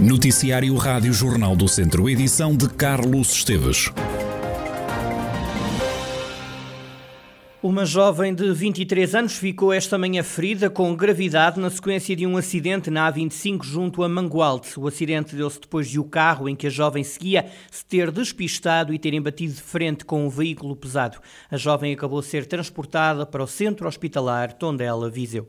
Noticiário Rádio Jornal do Centro, edição de Carlos Esteves. Uma jovem de 23 anos ficou esta manhã ferida com gravidade na sequência de um acidente na A25 junto a Mangualde. O acidente deu-se depois de o carro em que a jovem seguia se ter despistado e terem batido de frente com um veículo pesado. A jovem acabou a ser transportada para o centro hospitalar Tondela, Viseu.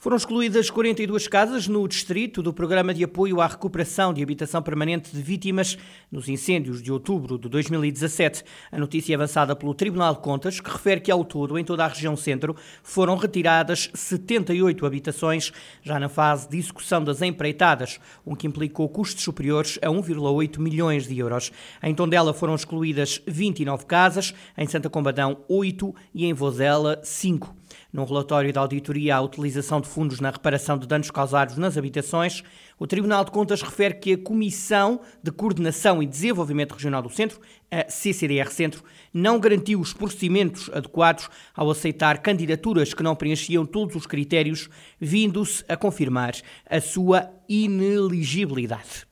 Foram excluídas 42 casas no distrito do Programa de Apoio à Recuperação de Habitação Permanente de Vítimas nos incêndios de outubro de 2017. A notícia é avançada pelo Tribunal de Contas, que refere que ao todo, em toda a região centro, foram retiradas 78 habitações, já na fase de execução das empreitadas, o que implicou custos superiores a 1,8 milhões de euros. Em Tondela foram excluídas 29 casas, em Santa Combadão 8 e em Vozela 5. Num relatório da auditoria à utilização de fundos na reparação de danos causados nas habitações, o Tribunal de Contas refere que a Comissão de Coordenação e Desenvolvimento Regional do Centro, a CCDR Centro, não garantiu os procedimentos adequados ao aceitar candidaturas que não preenchiam todos os critérios, vindo-se a confirmar a sua ineligibilidade.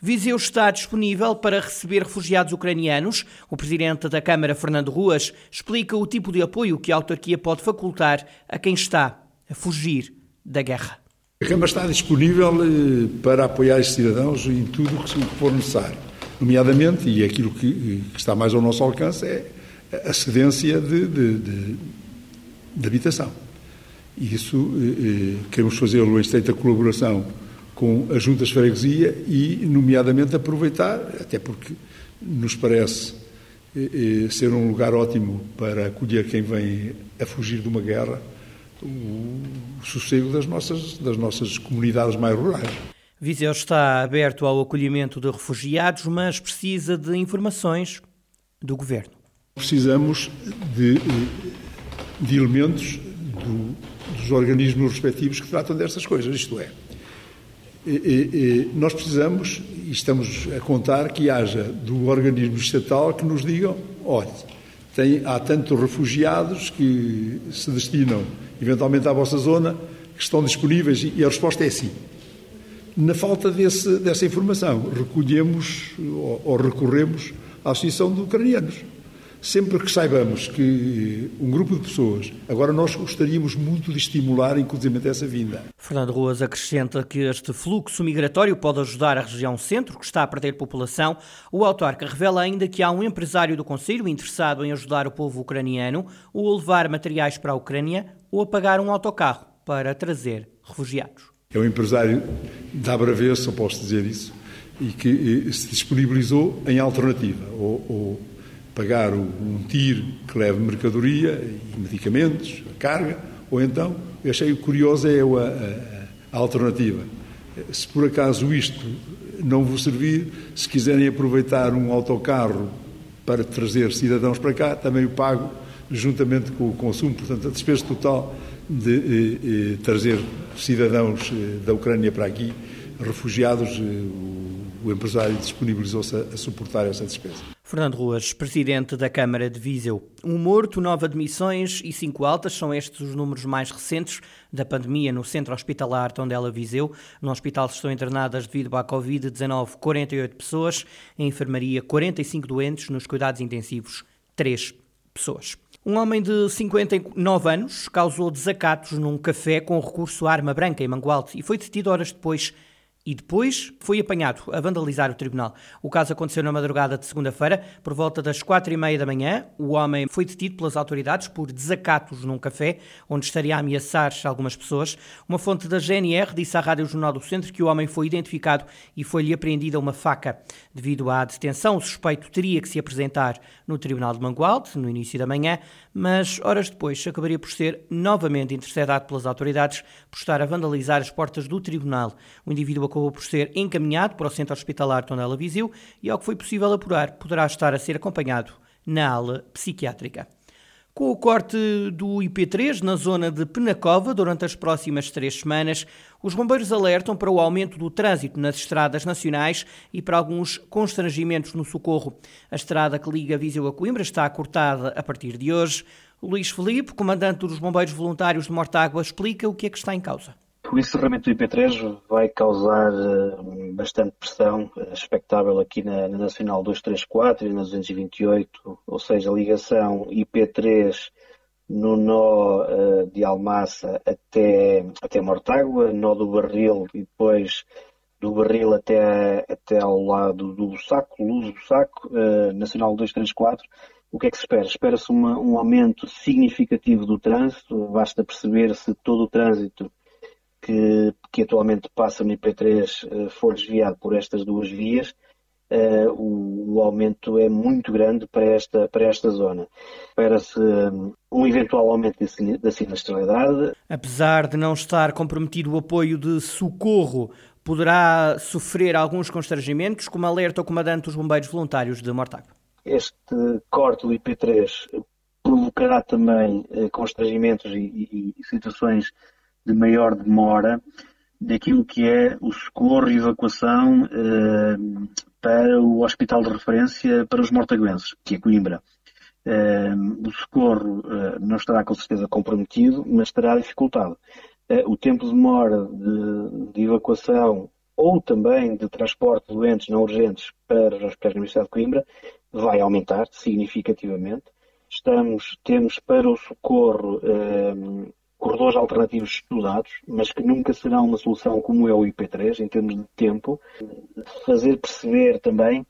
Viseu está disponível para receber refugiados ucranianos. O presidente da Câmara, Fernando Ruas, explica o tipo de apoio que a autarquia pode facultar a quem está a fugir da guerra. A Câmara está disponível eh, para apoiar os cidadãos em tudo o que for necessário, nomeadamente, e aquilo que, está mais ao nosso alcance, é a cedência de, de, de, de habitação. E isso eh, eh queremos fazê-lo em estreita colaboração com as juntas de freguesia e, nomeadamente, aproveitar, até porque nos parece eh, eh, ser um lugar ótimo para acolher quem vem a fugir de uma guerra, o sossego das nossas, das nossas comunidades mais rurais. Viseu está aberto ao acolhimento de refugiados, mas precisa de informações do governo. Precisamos de, eh, de elementos do, dos organismos respectivos que tratam destas coisas, isto é, nós precisamos, e estamos a contar, que haja do organismo estatal que nos digam, olha, tem, há tantos refugiados que se destinam eventualmente à vossa zona, que estão disponíveis, e a resposta é sim. Na falta desse, dessa informação, recolhemos ou, ou recorremos à Associação de Ucranianos. Sempre que saibamos que um grupo de pessoas, agora nós gostaríamos muito de estimular inclusive essa vinda. Fernando Ruas acrescenta que este fluxo migratório pode ajudar a região centro, que está a perder população. O autarca revela ainda que há um empresário do Conselho interessado em ajudar o povo ucraniano ou a levar materiais para a Ucrânia ou a pagar um autocarro para trazer refugiados. É um empresário da Braveça, posso dizer isso, e que se disponibilizou em alternativa, ou, ou pagar um tiro que leve mercadoria e medicamentos, a carga, ou então, eu achei curiosa é a, a, a alternativa. Se por acaso isto não vos servir, se quiserem aproveitar um autocarro para trazer cidadãos para cá, também o pago juntamente com o consumo, portanto, a despesa total de eh, eh, trazer cidadãos eh, da Ucrânia para aqui, refugiados, eh, o, o empresário disponibilizou-se a, a suportar essa despesa. Fernando Ruas, presidente da Câmara de Viseu. Um morto, nove admissões e cinco altas são estes os números mais recentes da pandemia no centro hospitalar Tondela Viseu. No hospital estão internadas devido à Covid-19 48 pessoas, em enfermaria 45 doentes, nos cuidados intensivos 3 pessoas. Um homem de 59 anos causou desacatos num café com recurso à arma branca em Mangualde e foi detido horas depois e depois foi apanhado a vandalizar o tribunal. O caso aconteceu na madrugada de segunda-feira, por volta das quatro e meia da manhã. O homem foi detido pelas autoridades por desacatos num café, onde estaria a ameaçar algumas pessoas. Uma fonte da GNR disse à Rádio Jornal do Centro que o homem foi identificado e foi-lhe apreendida uma faca. Devido à detenção, o suspeito teria que se apresentar no Tribunal de Mangualde, no início da manhã, mas horas depois acabaria por ser novamente intercedado pelas autoridades por estar a vandalizar as portas do tribunal. O indivíduo acabou por ser encaminhado para o Centro Hospitalar Tondela Viseu e, ao que foi possível apurar, poderá estar a ser acompanhado na ala psiquiátrica. Com o corte do IP3 na zona de Penacova durante as próximas três semanas, os bombeiros alertam para o aumento do trânsito nas estradas nacionais e para alguns constrangimentos no socorro. A estrada que liga Viseu a Coimbra está cortada a partir de hoje. Luís Felipe, comandante dos bombeiros voluntários de Mortágua, explica o que é que está em causa O encerramento do IP3 vai causar uh, bastante pressão uh, expectável aqui na, na, Nacional 234 e na 228, ou seja, a ligação IP3 no nó uh, de Almassa até, até Mortágua, nó do Barril e depois do Barril até, até ao lado do Saco, Luz do Saco, Nacional 234. O que é que se espera? Espera-se um aumento significativo do trânsito, basta perceber se todo o trânsito que, que atualmente passa no IP3 eh, for desviado por estas duas vias, Uh, o, o, aumento é muito grande para esta, para esta zona. Espera-se um, um, eventual aumento da sinistralidade. Apesar de não estar comprometido o apoio de socorro, poderá sofrer alguns constrangimentos, como alerta o comandante dos bombeiros voluntários de Mortágua. Este corte do IP3 provocará também uh, constrangimentos e, e, e situações de maior demora daquilo que é o socorro e evacuação eh, para o hospital de referência para os mortaguenses, que é Coimbra. Eh, o socorro eh, não estará com certeza comprometido, mas estará dificultado. O tempo de demora de, de, evacuação ou também de transporte de doentes não urgentes para os hospitais da Universidade de Coimbra vai aumentar significativamente. Estamos, temos para o socorro corredores alternativos estudados, mas que nunca serão uma solução como é o IP3 em termos de tempo. Fazer perceber também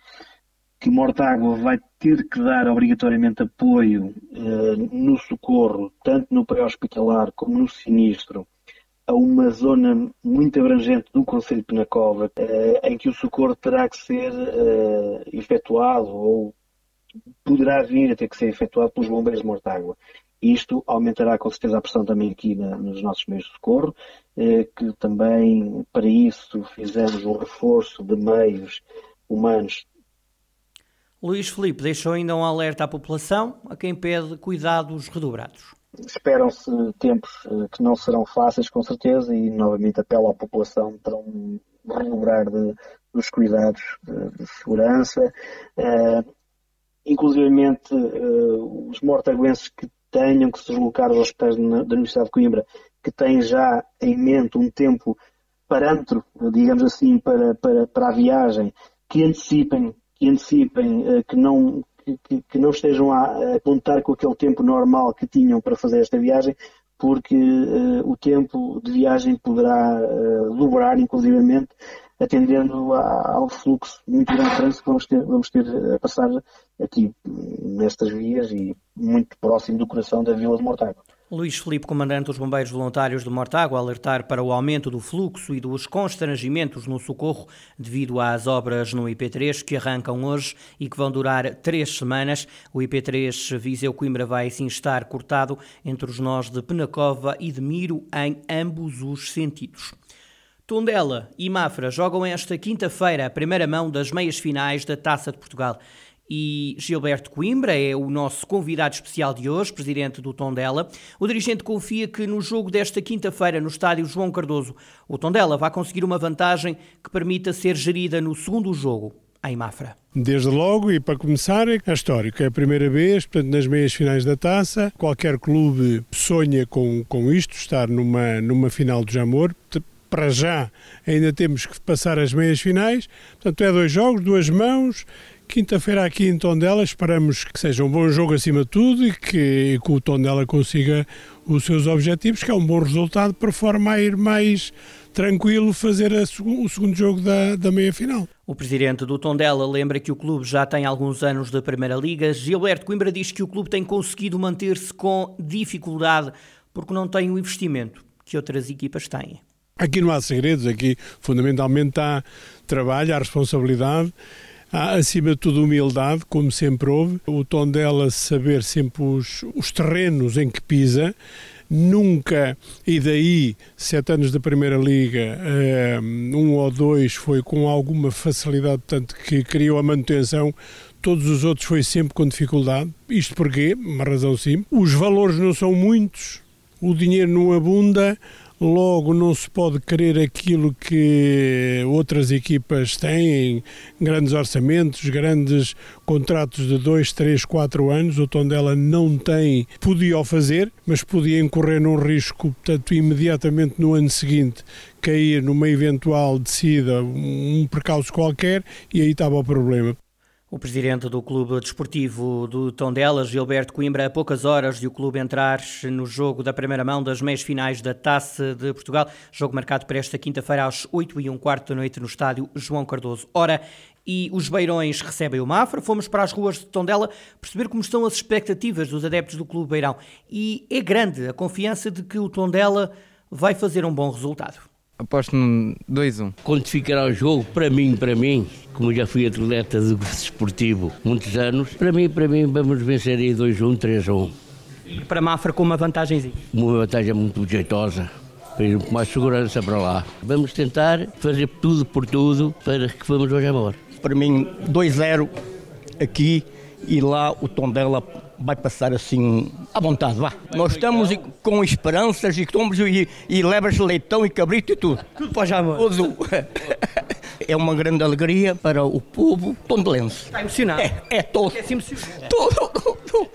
que Mortágua vai ter que dar obrigatoriamente apoio eh, no socorro, tanto no pré-hospitalar como no sinistro, a uma zona muito abrangente do Conselho de Penacova, eh, em que o socorro terá que ser eh, efetuado ou poderá vir a ter que ser efetuado pelos bombeiros de Mortágua. Isto aumentará com certeza a pressão também aqui na, nos nossos meios de socorro, eh, que também para isso fizemos um reforço de meios humanos. Luís Felipe deixou ainda um alerta à população, a quem pede cuidados redobrados. Esperam-se tempos eh, que não serão fáceis, com certeza, e novamente apelo à população para um redobrar de, dos cuidados de, de segurança. Uh, inclusivamente uh, os mortaguenses que tenham que se deslocar aos hospitais da Universidade de Coimbra, que têm já em mente um tempo parâmetro, digamos assim, para, para, para a viagem, que antecipem, que antecipem, eh, que não, que, que não estejam a, a contar com aquele tempo normal que tinham para fazer esta viagem, porque uh, o tempo de viagem poderá uh, dobrar, inclusivamente, atendendo ao fluxo muito grande de trânsito que vamos ter, vamos ter a passar aqui nestas vias e muito próximo do coração da Vila de Mortágua. Luís Felipe, comandante dos Bombeiros Voluntários de Mortágua, alertar para o aumento do fluxo e dos constrangimentos no socorro devido às obras no IP3 que arrancam hoje e que vão durar três semanas. O IP3 Viseu Coimbra vai assim estar cortado entre os nós de Penacova e de Miro em ambos os sentidos. Tondela e Mafra jogam esta quinta-feira a primeira mão das meias finais da Taça de Portugal. E Gilberto Coimbra é o nosso convidado especial de hoje, presidente do Tondela. O dirigente confia que no jogo desta quinta-feira, no estádio João Cardoso, o Tondela vai conseguir uma vantagem que permita ser gerida no segundo jogo, em Mafra. Desde logo, e para começar, é histórico. É a primeira vez, portanto, nas meias finais da taça. Qualquer clube sonha com, com isto, estar numa, numa final de Jamor para já ainda temos que passar as meias finais. Portanto, é dois jogos, duas mãos. Quinta-feira aqui em Tondela esperamos que seja um bom jogo acima de tudo e que, e que o Tondela consiga os seus objetivos, que é um bom resultado, para forma a ir mais tranquilo fazer a, o segundo jogo da, da meia-final. O presidente do Tondela lembra que o clube já tem alguns anos de Primeira Liga. Gilberto Coimbra diz que o clube tem conseguido manter-se com dificuldade porque não tem o investimento que outras equipas têm. Aqui não há segredos, aqui fundamentalmente há trabalho, há responsabilidade, há acima de tudo humildade, como sempre houve. O tom dela saber sempre os, os terrenos em que pisa, nunca, e daí, sete anos da Primeira Liga, eh, um ou dois foi com alguma facilidade, portanto, que criou a manutenção, todos os outros foi sempre com dificuldade. Isto porquê? Uma razão simples. Os valores não são muitos, o dinheiro não abunda, logo não se pode querer aquilo que outras equipas têm, grandes orçamentos, grandes contratos de 2, 3, 4 anos. O Tondela não tem, podia o fazer, mas podia incorrer num risco, portanto, imediatamente no ano seguinte, cair numa eventual descida, um percalço qualquer, e aí estava o problema. O presidente do Clube Desportivo do Tondela, Gilberto Coimbra, a poucas horas de o clube entrar no jogo da primeira mão das meias finais da Taça de Portugal, jogo marcado para esta quinta-feira às 8 e um quarto da noite no estádio João Cardoso. Ora, e os Beirões recebem o Mafra. Fomos para as ruas de Tondela perceber como estão as expectativas dos adeptos do Clube Beirão. E é grande a confiança de que o Tondela vai fazer um bom resultado. Aposto num 2-1. Quando ficará o jogo, para mim, para mim, como já fui atleta de desportivo muitos anos, para mim, para mim, vamos vencer aí 2-1, 3-1. E para Mafra com uma vantagem? Uma vantagem muito jeitosa, com mais segurança para lá. Vamos tentar fazer tudo por tudo para que vamos hoje embora. Para mim, 2-0 aqui e lá o tom dela vai passar assim à vontade, vá. Nós estamos com esperanças e estamos e, e levas leitão e cabrito e tudo. Tudo para já, mano. Tudo. É uma grande alegria para o povo tondelense. Está emocionado? É, é todo. É emocionado. Tudo.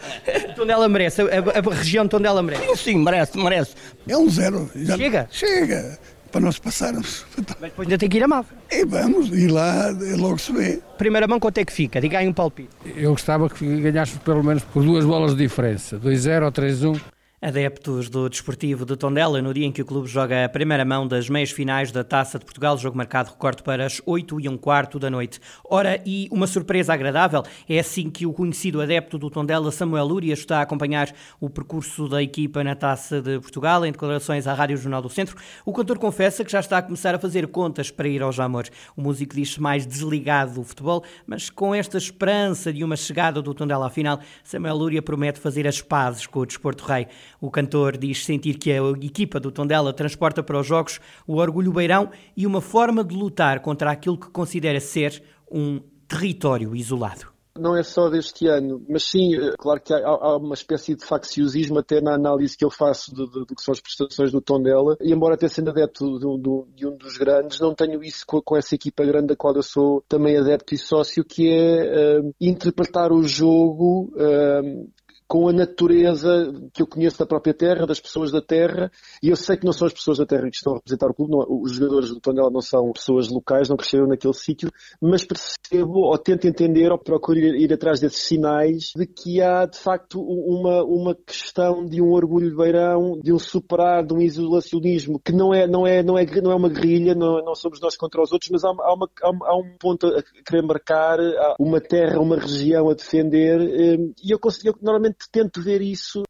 Tondela merece, a, a, a região de Tondela merece. Sim, sim, merece, merece. É um zero. Já Chega? Chega. Para nós passarmos. Mas depois ainda tem que ir a Mafra. E vamos, e lá logo se vê. Primeira mão, quanto é que fica? Diga aí um palpite. Eu gostava que ganhasse pelo menos por duas bolas de diferença. 2-0 ou 3-1. Adeptos do Desportivo de Tondela, no dia em que o clube joga a primeira mão das meias finais da Taça de Portugal, jogo marcado, recorte, para as 8 e um quarto da noite. Ora, e uma surpresa agradável, é assim que o conhecido adepto do Tondela, Samuel Lúria, está a acompanhar o percurso da equipa na Taça de Portugal, em declarações à Rádio Jornal do Centro. O cantor confessa que já está a começar a fazer contas para ir ao Jamor. O músico diz-se mais desligado do futebol, mas com esta esperança de uma chegada do Tondela à final, Samuel Lúria promete fazer as pazes com o Desporto Rei. O cantor diz sentir que a equipa do Tondela transporta para os jogos o orgulho beirão e uma forma de lutar contra aquilo que considera ser um território isolado. Não é só deste ano, mas sim, claro que há, há, uma espécie de facciosismo até na análise que eu faço do, do, do que são as prestações do Tondela, e embora até sendo adepto de um dos grandes, não tenho isso com, com, essa equipa grande da qual eu sou também adepto e sócio, que é uh, interpretar o jogo uh, com a natureza que eu conheço da própria terra, das pessoas da terra, e eu sei que não são as pessoas da terra que estão a representar o clube, não, os jogadores do Tondela não são pessoas locais, não cresceram naquele sítio, mas percebo, ou tento entender, ou procuro ir, ir, atrás desses sinais de que há, de facto, uma, uma questão de um orgulho de beirão, de um superar, de um isolacionismo, que não é, não é, não é, não é uma guerrilha, não, não somos nós contra os outros, mas há, há, uma, há, um ponto a querer marcar, há uma terra, uma região a defender, eh, e eu, consigo, eu normalmente tento ver isso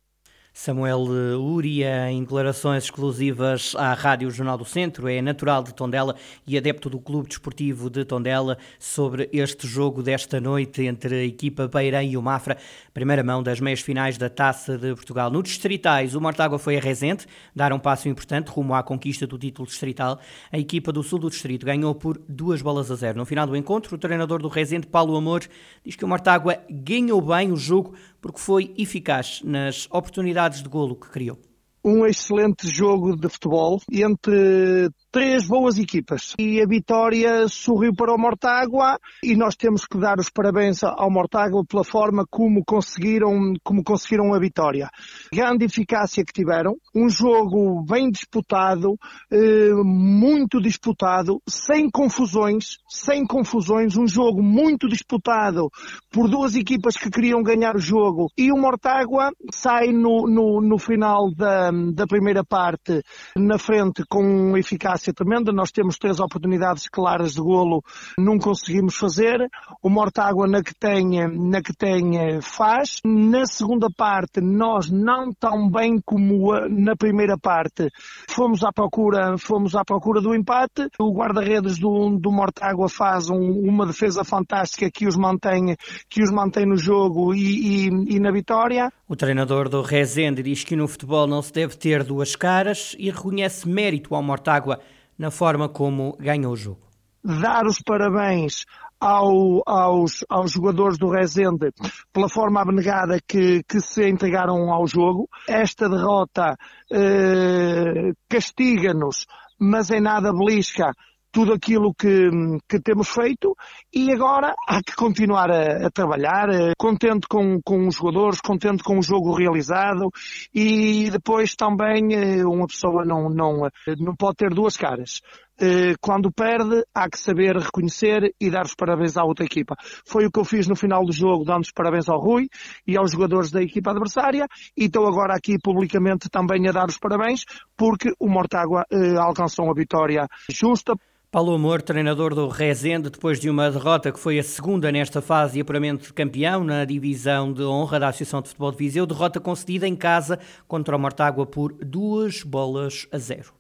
Samuel Uria, em declarações exclusivas à Rádio Jornal do Centro, é natural de Tondela e adepto do Clube Desportivo de Tondela sobre este jogo desta noite entre a equipa Beirã e o Mafra, primeira mão das meias finais da Taça de Portugal. No Distritais, o Mortágua foi a Rezende, dar um passo importante rumo à conquista do título distrital. A equipa do Sul do Distrito ganhou por duas bolas a zero. No final do encontro, o treinador do Rezende, Paulo Amor, diz que o Mortágua ganhou bem o jogo porque foi eficaz nas oportunidades de golo que criou. Um excelente jogo de futebol entre três boas equipas. E a vitória sorriu para o Mortágua e nós temos que dar os parabéns ao Mortágua pela forma como conseguiram, como conseguiram a vitória. Grande eficácia que tiveram, um jogo bem disputado, eh, muito disputado, sem confusões, sem confusões, um jogo muito disputado por duas equipas que queriam ganhar o jogo e o Mortágua sai no, no, no final da, da primeira parte na frente com eficácia tremenda. Nós temos três oportunidades claras de golo, não conseguimos fazer. O Mortágua na que tem, na que tem faz. Na segunda parte, nós não tão bem como na primeira parte, fomos à procura, fomos à procura do empate. O guarda-redes do, do Mortágua faz um, uma defesa fantástica que os mantém, que os mantém no jogo e, e, e na vitória. O treinador do Rezende diz que no futebol não se deve ter duas caras e reconhece mérito ao Mortágua na forma como ganhou o jogo. Dar os parabéns ao, aos, aos jogadores do Rezende pela forma abnegada que, que se entregaram ao jogo. Esta derrota eh, castiga-nos, mas em nada belisca tudo aquilo que, que temos feito e agora há que continuar a, a trabalhar, eh, contente com, com os jogadores, contente com o jogo realizado e depois também eh, uma pessoa não, não, eh, não pode ter duas caras. Quando perde, há que saber reconhecer e dar os parabéns à outra equipa. Foi o que eu fiz no final do jogo, dando os parabéns ao Rui e aos jogadores da equipa adversária e estou agora aqui publicamente também a dar os parabéns porque o Mortágua alcançou uma vitória justa. Paulo Amor, treinador do Rezende, depois de uma derrota que foi a segunda nesta fase de apuramento de campeão na divisão de honra da Associação de Futebol de Viseu, derrota concedida em casa contra o Mortágua por duas bolas a zero.